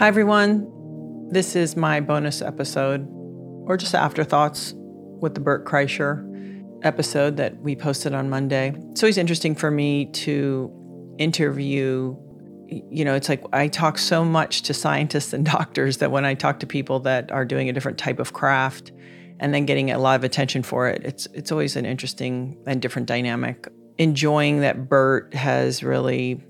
Hi, everyone. This is my bonus episode, or just afterthoughts with the Bert Kreischer episode that we posted on Monday. It's always interesting for me to interview. You know, it's like I talk so much to scientists and doctors that when I talk to people that are doing a different type of craft and then getting a lot of attention for it, it's it's always an interesting and different dynamic. Enjoying that Bert has really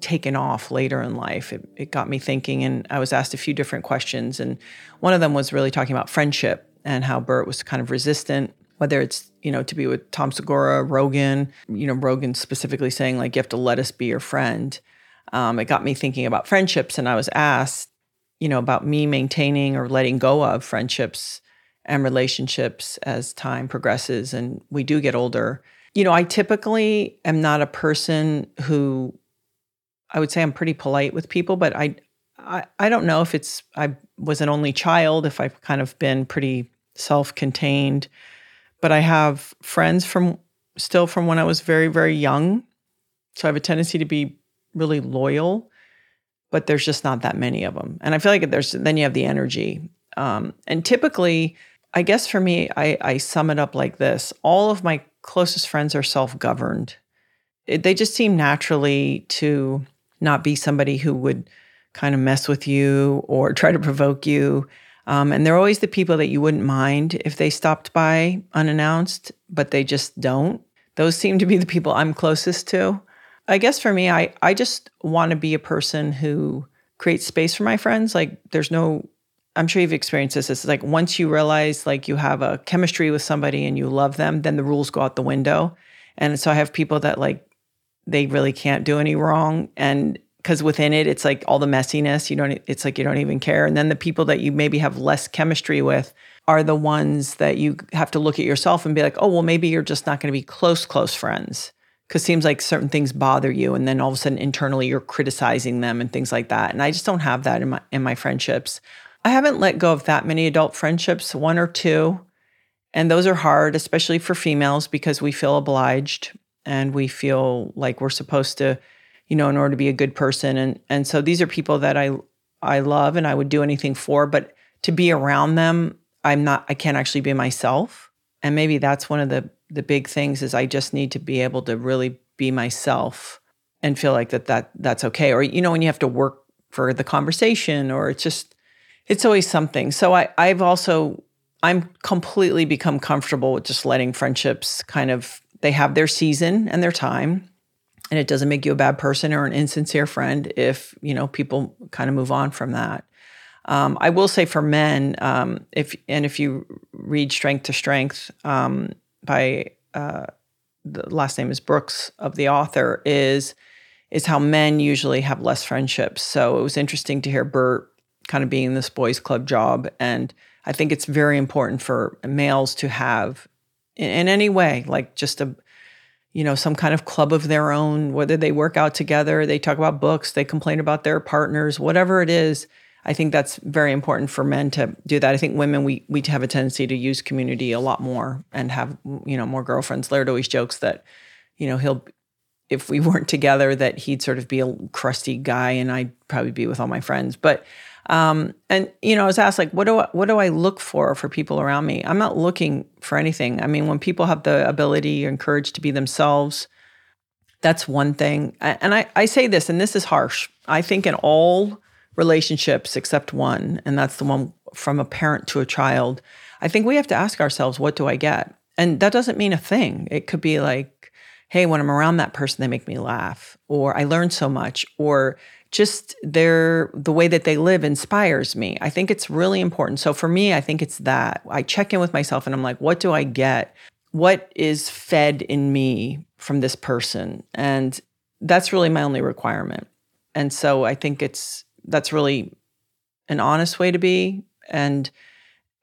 taken off later in life. It, it got me thinking, and I was asked a few different questions. And one of them was really talking about friendship and how Bert was kind of resistant, whether it's, you know, to be with Tom Segura, Rogan, you know, Rogan specifically saying, like, you have to let us be your friend. Um, it got me thinking about friendships. And I was asked, you know, about me maintaining or letting go of friendships and relationships as time progresses and we do get older. You know, I typically am not a person who I would say I'm pretty polite with people, but I, I, I don't know if it's I was an only child, if I've kind of been pretty self-contained, but I have friends from still from when I was very very young, so I have a tendency to be really loyal, but there's just not that many of them, and I feel like there's then you have the energy, um, and typically, I guess for me, I, I sum it up like this: all of my closest friends are self-governed. It, they just seem naturally to not be somebody who would kind of mess with you or try to provoke you. Um, and they're always the people that you wouldn't mind if they stopped by unannounced, but they just don't. Those seem to be the people I'm closest to. I guess for me, I, I just want to be a person who creates space for my friends. Like, there's no, I'm sure you've experienced this. It's like once you realize like you have a chemistry with somebody and you love them, then the rules go out the window. And so I have people that like they really can't do any wrong. And because within it it's like all the messiness you don't it's like you don't even care. And then the people that you maybe have less chemistry with are the ones that you have to look at yourself and be like oh well maybe you're just not going to be close close friends. Because seems like certain things bother you and then all of a sudden internally you're criticizing them and things like that. And i just don't have that in my in my friendships. I haven't let go of that many adult friendships one or two. And those are hard especially for females because we feel obliged and we feel like we're supposed to, you know, in order to be a good person. And and so these are people that I I love and I would do anything for, but to be around them, I'm not I can't actually be myself. And maybe that's one of the the big things is I just need to be able to really be myself and feel like that that that's okay. Or you know, when you have to work for the conversation or it's just it's always something. So I I've also I'm completely become comfortable with just letting friendships kind of they have their season and their time and it doesn't make you a bad person or an insincere friend if you know people kind of move on from that. Um, i will say for men um, if and if you read strength to strength um, by uh, the last name is brooks of the author is is how men usually have less friendships. So it was interesting to hear bert kind of being this boys club job and i think it's very important for males to have in, any way, like just a you know some kind of club of their own whether they work out together they talk about books they complain about their partners whatever it is i think that's very important for men to do that. I think women we we have a tendency to use community a lot more and have you know more girlfriends. Laird always jokes that you know he'll if we weren't together that he'd sort of be a crusty guy and i'd probably be with all my friends. But um, and you know, I was asked like, what do I, what do I look for for people around me? I'm not looking for anything. I mean, when people have the ability and courage to be themselves, that's one thing. And I, I say this, and this is harsh. I think in all relationships except one, and that's the one from a parent to a child, I think we have to ask ourselves, what do I get? And that doesn't mean a thing. It could be like, hey, when I'm around that person, they make me laugh, or I learn so much, or just their the way that they live inspires me. I think it's really important. So for me, I think it's that. I check in with myself and I'm like, what do I get? What is fed in me from this person? And that's really my only requirement. And so I think it's that's really an honest way to be and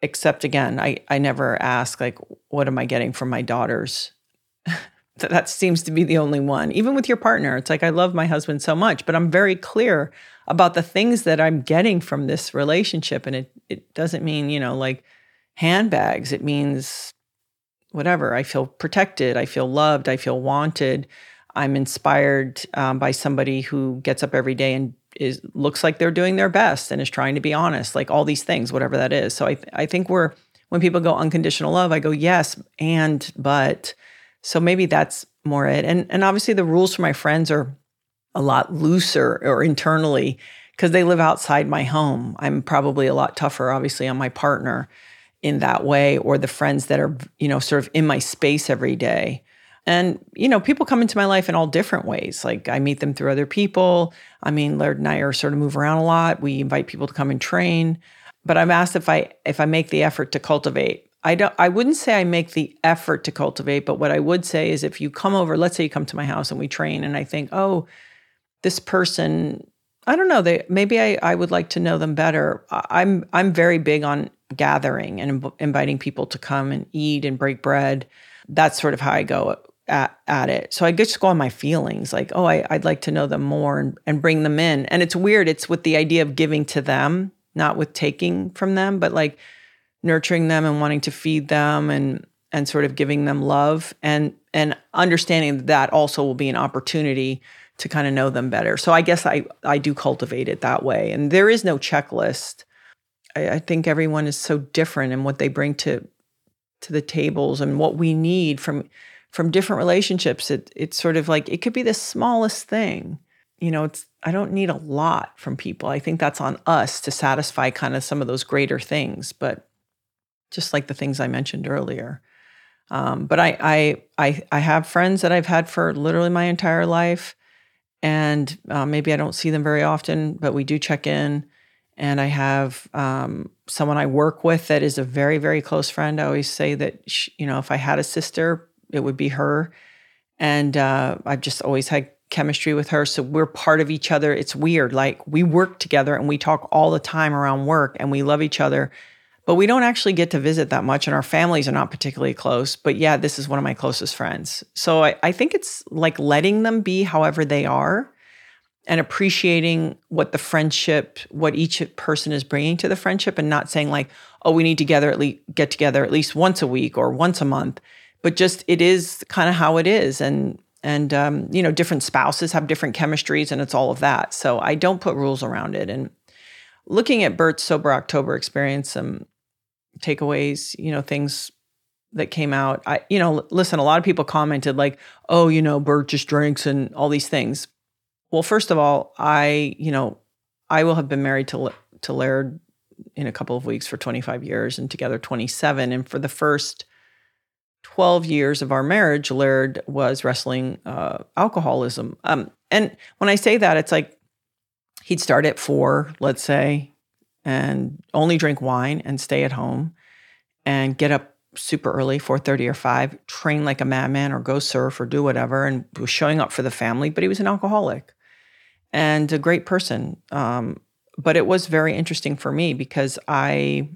except again, I I never ask like what am I getting from my daughters? that seems to be the only one. Even with your partner, it's like I love my husband so much, but I'm very clear about the things that I'm getting from this relationship and it it doesn't mean, you know, like handbags. It means whatever. I feel protected, I feel loved, I feel wanted. I'm inspired um, by somebody who gets up every day and is looks like they're doing their best and is trying to be honest, like all these things, whatever that is. So I I think we're when people go unconditional love, I go yes and but. So maybe that's more it. And and obviously the rules for my friends are a lot looser or internally because they live outside my home. I'm probably a lot tougher, obviously, on my partner in that way, or the friends that are, you know, sort of in my space every day. And, you know, people come into my life in all different ways. Like I meet them through other people. I mean, Laird and I are sort of move around a lot. We invite people to come and train. But I'm asked if I if I make the effort to cultivate. I don't I wouldn't say I make the effort to cultivate, but what I would say is if you come over, let's say you come to my house and we train and I think, oh, this person I don't know. They maybe I, I would like to know them better. I'm I'm very big on gathering and inviting people to come and eat and break bread. That's sort of how I go at, at it. So I just go on my feelings, like, oh, I, would like to know them more and, and bring them in. And it's weird. It's with the idea of giving to them, not with taking from them, but like nurturing them and wanting to feed them and and sort of giving them love and and understanding that, that also will be an opportunity to kind of know them better. So I guess I I do cultivate it that way. And there is no checklist. I, I think everyone is so different in what they bring to to the tables and what we need from from different relationships. It it's sort of like it could be the smallest thing. You know, it's I don't need a lot from people. I think that's on us to satisfy kind of some of those greater things, but just like the things I mentioned earlier. Um, but I, I I I have friends that I've had for literally my entire life and uh, maybe I don't see them very often, but we do check in. And I have um, someone I work with that is a very, very close friend. I always say that, she, you know, if I had a sister, it would be her. And uh, I've just always had chemistry with her. So we're part of each other. It's weird. Like we work together and we talk all the time around work and we love each other but we don't actually get to visit that much and our families are not particularly close but yeah this is one of my closest friends. So I, I, think it's like letting them be however they are and appreciating what the friendship what each person is bringing to the friendship and not saying like oh we need to together at least get together at least once a week or once a month. But just it is kind of how it is and and um, you know different spouses have different chemistries and it's all of that. So i don't put rules around it and looking at bert's sober october experience um, takeaways, you know, things that came out. I, you know, listen, a lot of people commented like, "Oh, you know, Bert just drinks and all these things." Well, first of all, I, you know, I will have been married to to Laird in a couple of weeks for 25 years and together 27. And for the first 12 years of our marriage, Laird was wrestling uh, alcoholism. Um, and when I say that, it's like he'd start at four, let's say, and only drink wine and stay at home and get up super early 4.30 or 5 train like a madman or go surf or do whatever and was showing up for the family but he was an alcoholic and a great person. Um, but it was very interesting for me because i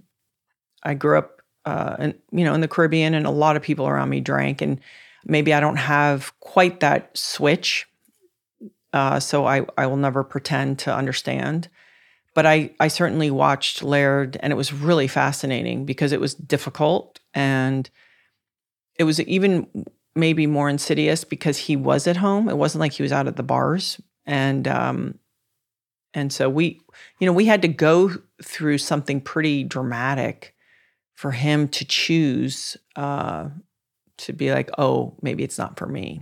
i grew up uh, you know in the caribbean and a lot of people around me drank and maybe i don't have quite that switch uh, so I, I will never pretend to understand but I, I certainly watched Laird and it was really fascinating because it was difficult and it was even maybe more insidious because he was at home. It wasn't like he was out at the bars. And um, and so we, you know, we had to go through something pretty dramatic for him to choose uh, to be like, oh, maybe it's not for me.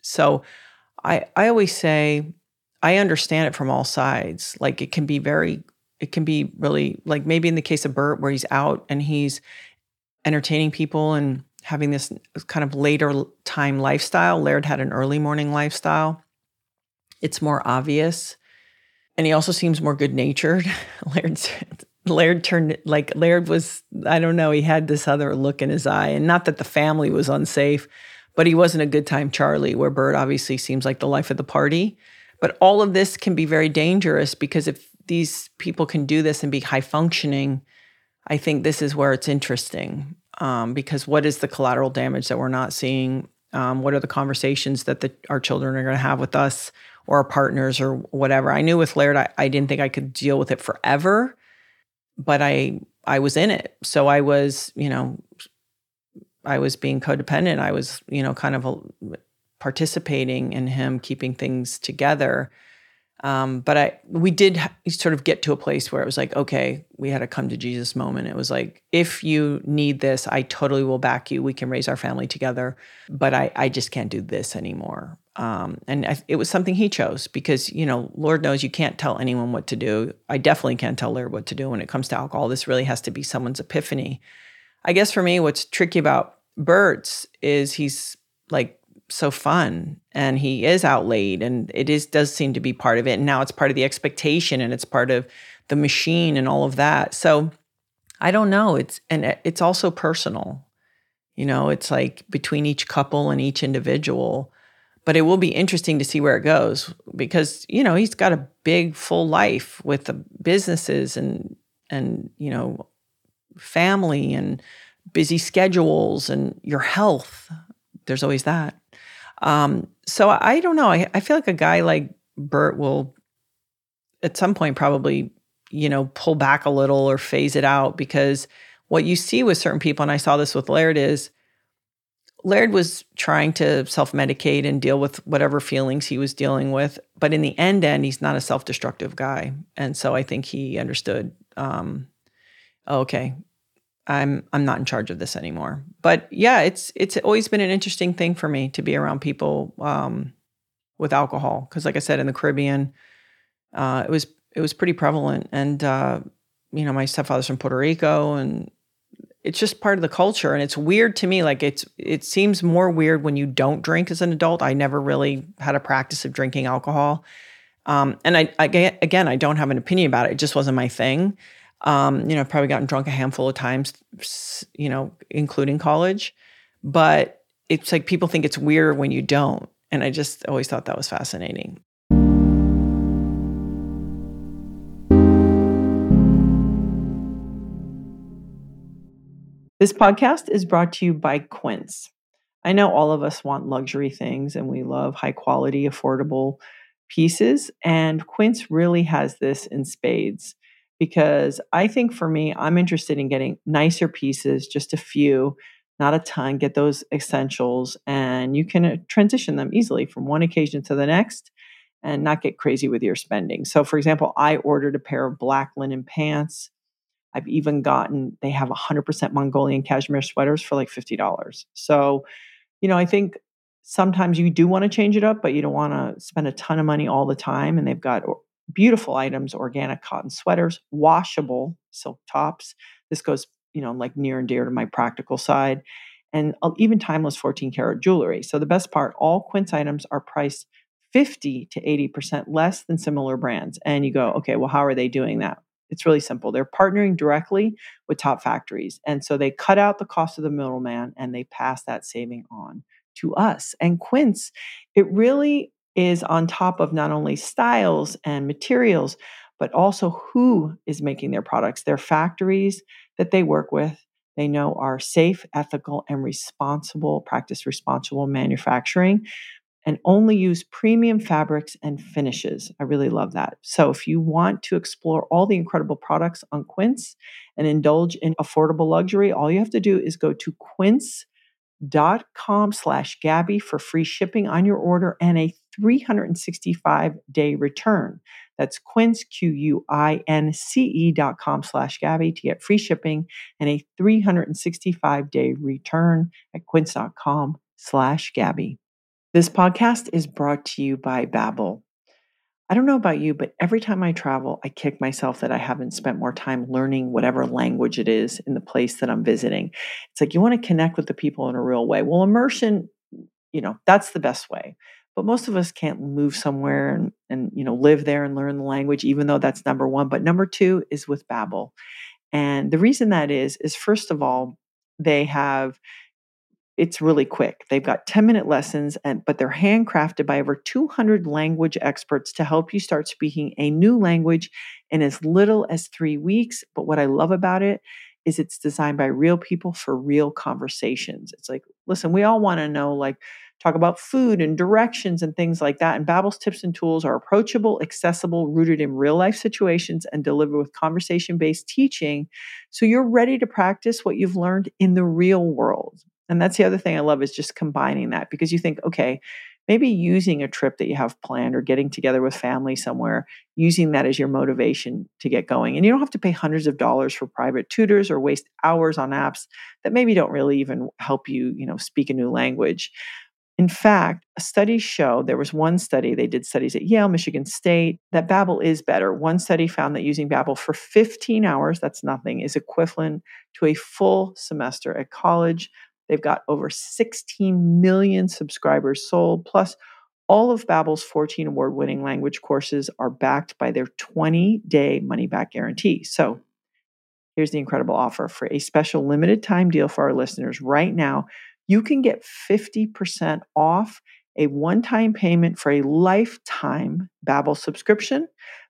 So I I always say I understand it from all sides. Like it can be very, it can be really like maybe in the case of Bert, where he's out and he's entertaining people and having this kind of later time lifestyle. Laird had an early morning lifestyle. It's more obvious. And he also seems more good natured. Laird, turned like Laird was, I don't know, he had this other look in his eye. And not that the family was unsafe, but he wasn't a good time Charlie, where Bert obviously seems like the life of the party. But all of this can be very dangerous because if these people can do this and be high functioning, I think this is where it's interesting. Um, because what is the collateral damage that we're not seeing? Um, what are the conversations that the, our children are going to have with us or our partners or whatever? I knew with Laird, I, I didn't think I could deal with it forever, but I I was in it. So I was, you know, I was being codependent. I was, you know, kind of a, participating in him keeping things together. Um, but I, we did sort of get to a place where it was like, okay, we had a come to Jesus moment. It was like, if you need this, I totally will back you. We can raise our family together, but I, I just can't do this anymore. Um, and I, it was something he chose because, you know, Lord knows you can't tell anyone what to do. I definitely can't tell Laird what to do when it comes to alcohol. This really has to be someone's epiphany. I guess for me, what's tricky about Bert's is he's like so fun and he is out late and it is does seem to be part of it and now it's part of the expectation and it's part of the machine and all of that. So i don't know it's and it's also personal. You know it's like between each couple and each individual but it will be interesting to see where it goes because you know he's got a big full life with the businesses and and you know family and busy schedules and your health. There's always that um, so I don't know. I, I feel like a guy like Bert will at some point probably, you know, pull back a little or phase it out because what you see with certain people, and I saw this with Laird, is Laird was trying to self medicate and deal with whatever feelings he was dealing with. But in the end, end, he's not a self destructive guy. And so I think he understood um, okay, I'm I'm not in charge of this anymore. But yeah, it's it's always been an interesting thing for me to be around people um, with alcohol because, like I said, in the Caribbean, uh, it was it was pretty prevalent, and uh, you know, my stepfather's from Puerto Rico, and it's just part of the culture, and it's weird to me. Like it's it seems more weird when you don't drink as an adult. I never really had a practice of drinking alcohol, um, and I, I again, I don't have an opinion about it. It just wasn't my thing. Um, you know, I've probably gotten drunk a handful of times, you know, including college. But it's like people think it's weird when you don't. And I just always thought that was fascinating. This podcast is brought to you by Quince. I know all of us want luxury things and we love high quality, affordable pieces. And Quince really has this in spades because I think for me, I'm interested in getting nicer pieces, just a few, not a ton, get those essentials, and you can uh, transition them easily from one occasion to the next and not get crazy with your spending. So, for example, I ordered a pair of black linen pants. I've even gotten, they have 100% Mongolian cashmere sweaters for like $50. So, you know, I think sometimes you do want to change it up, but you don't want to spend a ton of money all the time. And they've got beautiful items organic cotton sweaters, washable silk tops. This goes, you know, like near and dear to my practical side, and uh, even timeless 14 karat jewelry. So the best part all Quince items are priced 50 to 80% less than similar brands. And you go, okay, well, how are they doing that? It's really simple. They're partnering directly with top factories. And so they cut out the cost of the middleman and they pass that saving on to us. And Quince, it really is on top of not only styles and materials, but also who is making their products, their factories that they work with. They know are safe, ethical, and responsible, practice responsible manufacturing, and only use premium fabrics and finishes. I really love that. So, if you want to explore all the incredible products on Quince and indulge in affordable luxury, all you have to do is go to Quince dot com slash Gabby for free shipping on your order and a 365 day return. That's Quince, Q U I N C E dot com slash Gabby to get free shipping and a 365 day return at quince.com slash Gabby. This podcast is brought to you by Babbel. I don't know about you, but every time I travel, I kick myself that I haven't spent more time learning whatever language it is in the place that I'm visiting. It's like you want to connect with the people in a real way. Well, immersion, you know, that's the best way. But most of us can't move somewhere and, and you know live there and learn the language, even though that's number one. But number two is with Babbel. And the reason that is, is first of all, they have it's really quick. They've got 10 minute lessons, and but they're handcrafted by over 200 language experts to help you start speaking a new language in as little as three weeks. But what I love about it is it's designed by real people for real conversations. It's like, listen, we all want to know, like, talk about food and directions and things like that. And Babbel's tips and tools are approachable, accessible, rooted in real life situations, and delivered with conversation based teaching. So you're ready to practice what you've learned in the real world. And that's the other thing I love is just combining that because you think, okay, maybe using a trip that you have planned or getting together with family somewhere, using that as your motivation to get going. And you don't have to pay hundreds of dollars for private tutors or waste hours on apps that maybe don't really even help you, you know, speak a new language. In fact, studies show there was one study, they did studies at Yale, Michigan State, that Babbel is better. One study found that using Babbel for 15 hours, that's nothing, is equivalent to a full semester at college. They've got over 16 million subscribers sold, plus all of Babbel's 14 award-winning language courses are backed by their 20-day money-back guarantee. So, here's the incredible offer for a special limited time deal for our listeners right now you can get 50% off a one-time payment for a lifetime Babbel subscription,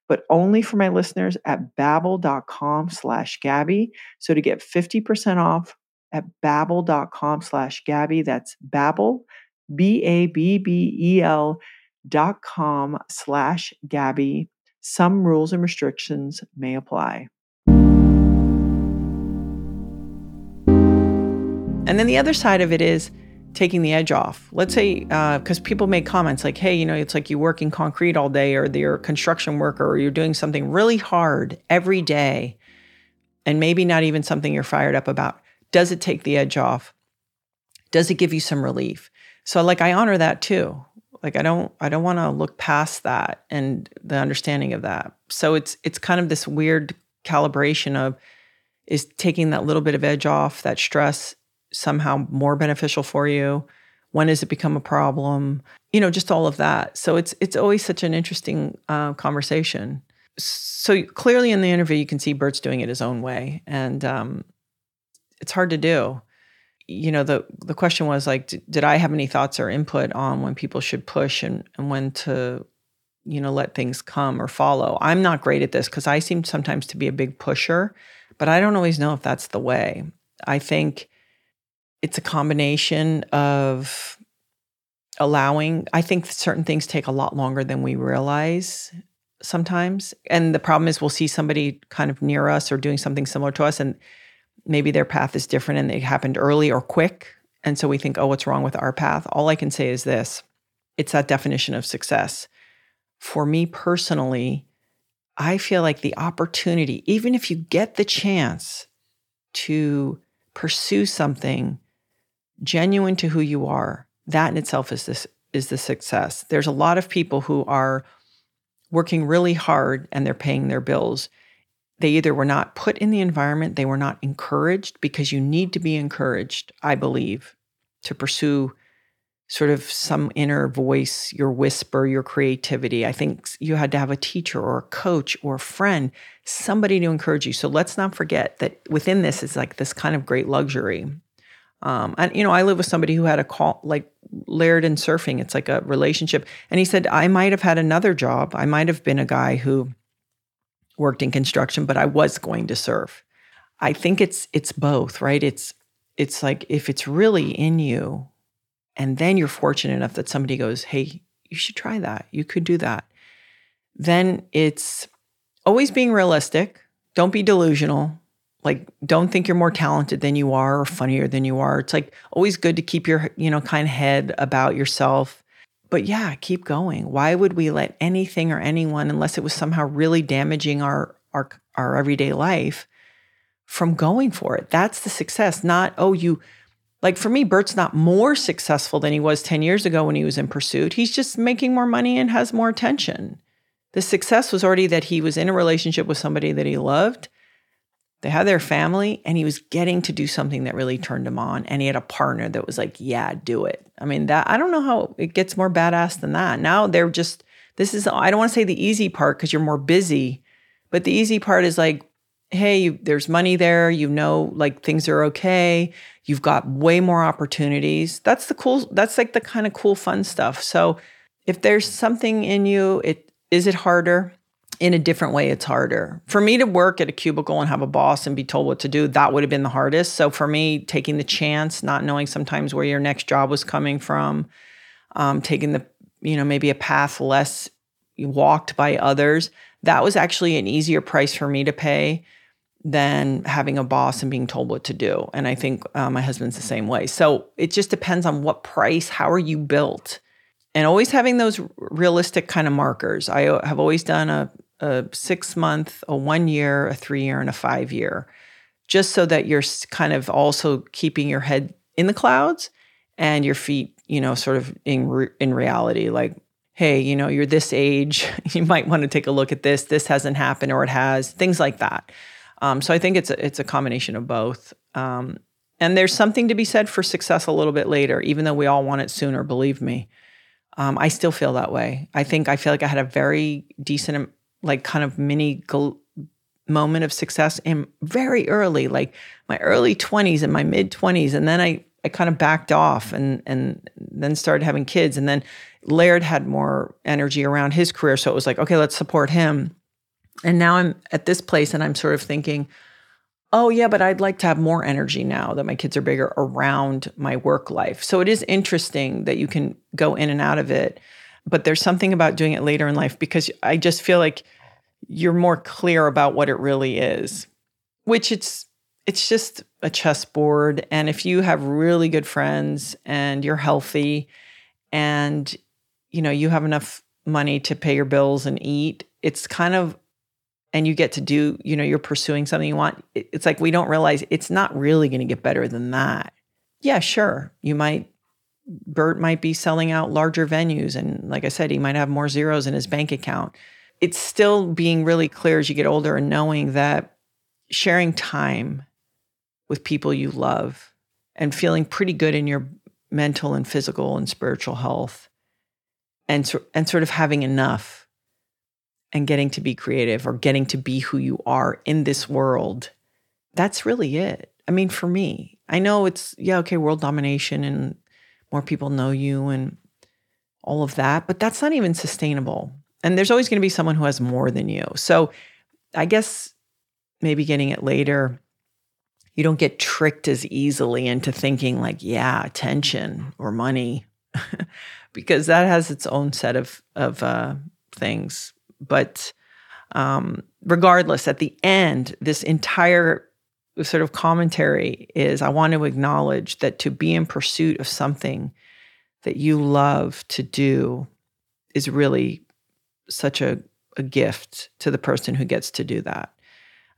but only for my listeners at babbel.com slash Gabby. So to get 50% off at babbel.com slash Gabby, that's Babbel, B-A-B-B-E-L dot com slash Gabby. Some rules and restrictions may apply. And then the other side of it is taking the edge off. Let's say, because uh, people make comments like, hey, you know, it's like you work in concrete all day, or you're a construction worker, or you're doing something really hard every day, and maybe not even something you're fired up about. Does it take the edge off? Does it give you some relief? So, like, I honor that too. Like, I don't, I don't want to look past that and the understanding of that. So it's, it's kind of this weird calibration of, is taking that little bit of edge off, that stress, somehow more beneficial for you? When does it become a problem? You know, just all of that. So it's it's always such an interesting uh, conversation. So clearly in the interview, you can see Bert's doing it his own way, and um, it's hard to do. You know, the the question was like, did I have any thoughts or input on when people should push and and when to, you know, let things come or follow? I'm not great at this because I seem sometimes to be a big pusher, but I don't always know if that's the way. I think it's a combination of allowing i think certain things take a lot longer than we realize sometimes and the problem is we'll see somebody kind of near us or doing something similar to us and maybe their path is different and it happened early or quick and so we think oh what's wrong with our path all i can say is this it's that definition of success for me personally i feel like the opportunity even if you get the chance to pursue something genuine to who you are, that in itself is this is the success. There's a lot of people who are working really hard and they're paying their bills. They either were not put in the environment, they were not encouraged because you need to be encouraged, I believe, to pursue sort of some inner voice, your whisper, your creativity. I think you had to have a teacher or a coach or a friend, somebody to encourage you. So let's not forget that within this is like this kind of great luxury um, and you know, I live with somebody who had a call like Laird in surfing. It's like a relationship. And he said, I might have had another job. I might have been a guy who worked in construction, but I was going to surf. I think it's it's both, right? It's it's like if it's really in you, and then you're fortunate enough that somebody goes, Hey, you should try that. You could do that. Then it's always being realistic. Don't be delusional like don't think you're more talented than you are or funnier than you are it's like always good to keep your you know kind of head about yourself but yeah keep going. Why would we let anything or anyone unless it was somehow really damaging our our our everyday life from going for it? That's the success not oh you like for me bert's not more successful than he was 10 years ago when he was in pursuit. He's just making more money and has more attention. The success was already that he was in a relationship with somebody that he loved they had their family, and he was getting to do something that really turned him on. And he had a partner that was like, Yeah, do it. I mean, that I don't know how it gets more badass than that. Now they're just, this is, I don't want to say the easy part because you're more busy, but the easy part is like, hey, you, there's money there. You know, like things are okay. You've got way more opportunities. That's the cool, that's like the kind of cool, fun stuff. So if there's something in you, it is it harder? In a different way, it's harder. For me to work at a cubicle and have a boss and be told what to do, that would have been the hardest. So for me, taking the chance, not knowing sometimes where your next job was coming from, um, taking the, you know, maybe a path less walked by others, that was actually an easier price for me to pay than having a boss and being told what to do. And I think uh, my husband's the same way. So it just depends on what price, how are you built? and always having those realistic kind of markers. I have always done a, a six month, a one year, a three year, and a five year, just so that you're kind of also keeping your head in the clouds and your feet, you know, sort of in re- in reality. Like, hey, you know, you're this age, you might want to take a look at this. This hasn't happened, or it has. Things like that. Um, so I think it's a, it's a combination of both. Um, and there's something to be said for success a little bit later, even though we all want it sooner. Believe me. Um, I still feel that way. I think I feel like I had a very decent, like kind of mini gl- moment of success in very early, like my early 20s and my mid 20s. And then I, I kind of backed off and, and then started having kids. And then Laird had more energy around his career. So it was like, okay, let's support him. And now I'm at this place and I'm sort of thinking, oh yeah but i'd like to have more energy now that my kids are bigger around my work life so it is interesting that you can go in and out of it but there's something about doing it later in life because i just feel like you're more clear about what it really is which it's it's just a chessboard and if you have really good friends and you're healthy and you know you have enough money to pay your bills and eat it's kind of and you get to do, you know, you're pursuing something you want, it's like we don't realize it's not really going to get better than that. Yeah, sure. You might, Bert might be selling out larger venues. And like I said, he might have more zeros in his bank account. It's still being really clear as you get older and knowing that sharing time with people you love and feeling pretty good in your mental and physical and spiritual health and, and sort of having enough and getting to be creative or getting to be who you are in this world, that's really it. I mean, for me, I know it's, yeah, okay, world domination and more people know you and all of that, but that's not even sustainable. And there's always going to be someone who has more than you. So I guess maybe getting it later, you don't get tricked as easily into thinking like, yeah, attention or money, because that has its own set of, of uh, things but um, regardless, at the end, this entire sort of commentary is I want to acknowledge that to be in pursuit of something that you love to do is really such a, a gift to the person who gets to do that.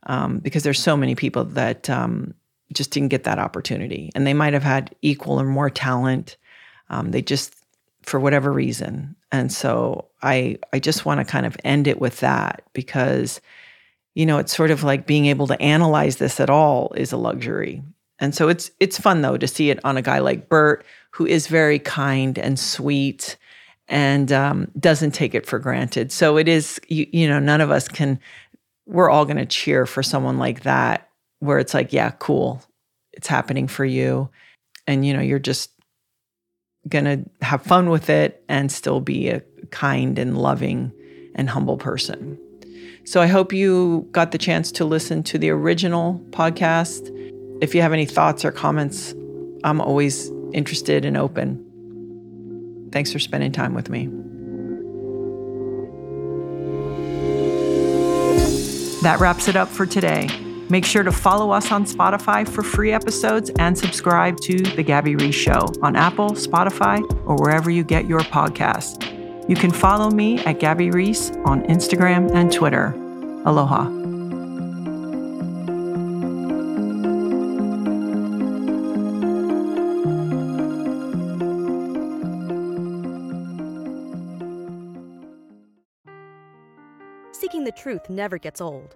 Um, because there's so many people that um, just didn't get that opportunity, and they might have had equal or more talent. Um, they just for whatever reason. And so I I just want to kind of end it with that because you know, it's sort of like being able to analyze this at all is a luxury. And so it's it's fun though to see it on a guy like Bert who is very kind and sweet and um, doesn't take it for granted. So it is you, you know none of us can we're all going to cheer for someone like that where it's like yeah cool it's happening for you and you know you're just going to have fun with it and still be a kind and loving and humble person. So I hope you got the chance to listen to the original podcast. If you have any thoughts or comments, I'm always interested and open. Thanks for spending time with me. That wraps it up for today. Make sure to follow us on Spotify for free episodes and subscribe to The Gabby Reece Show on Apple, Spotify, or wherever you get your podcasts. You can follow me at Gabby Reece on Instagram and Twitter. Aloha. Seeking the truth never gets old.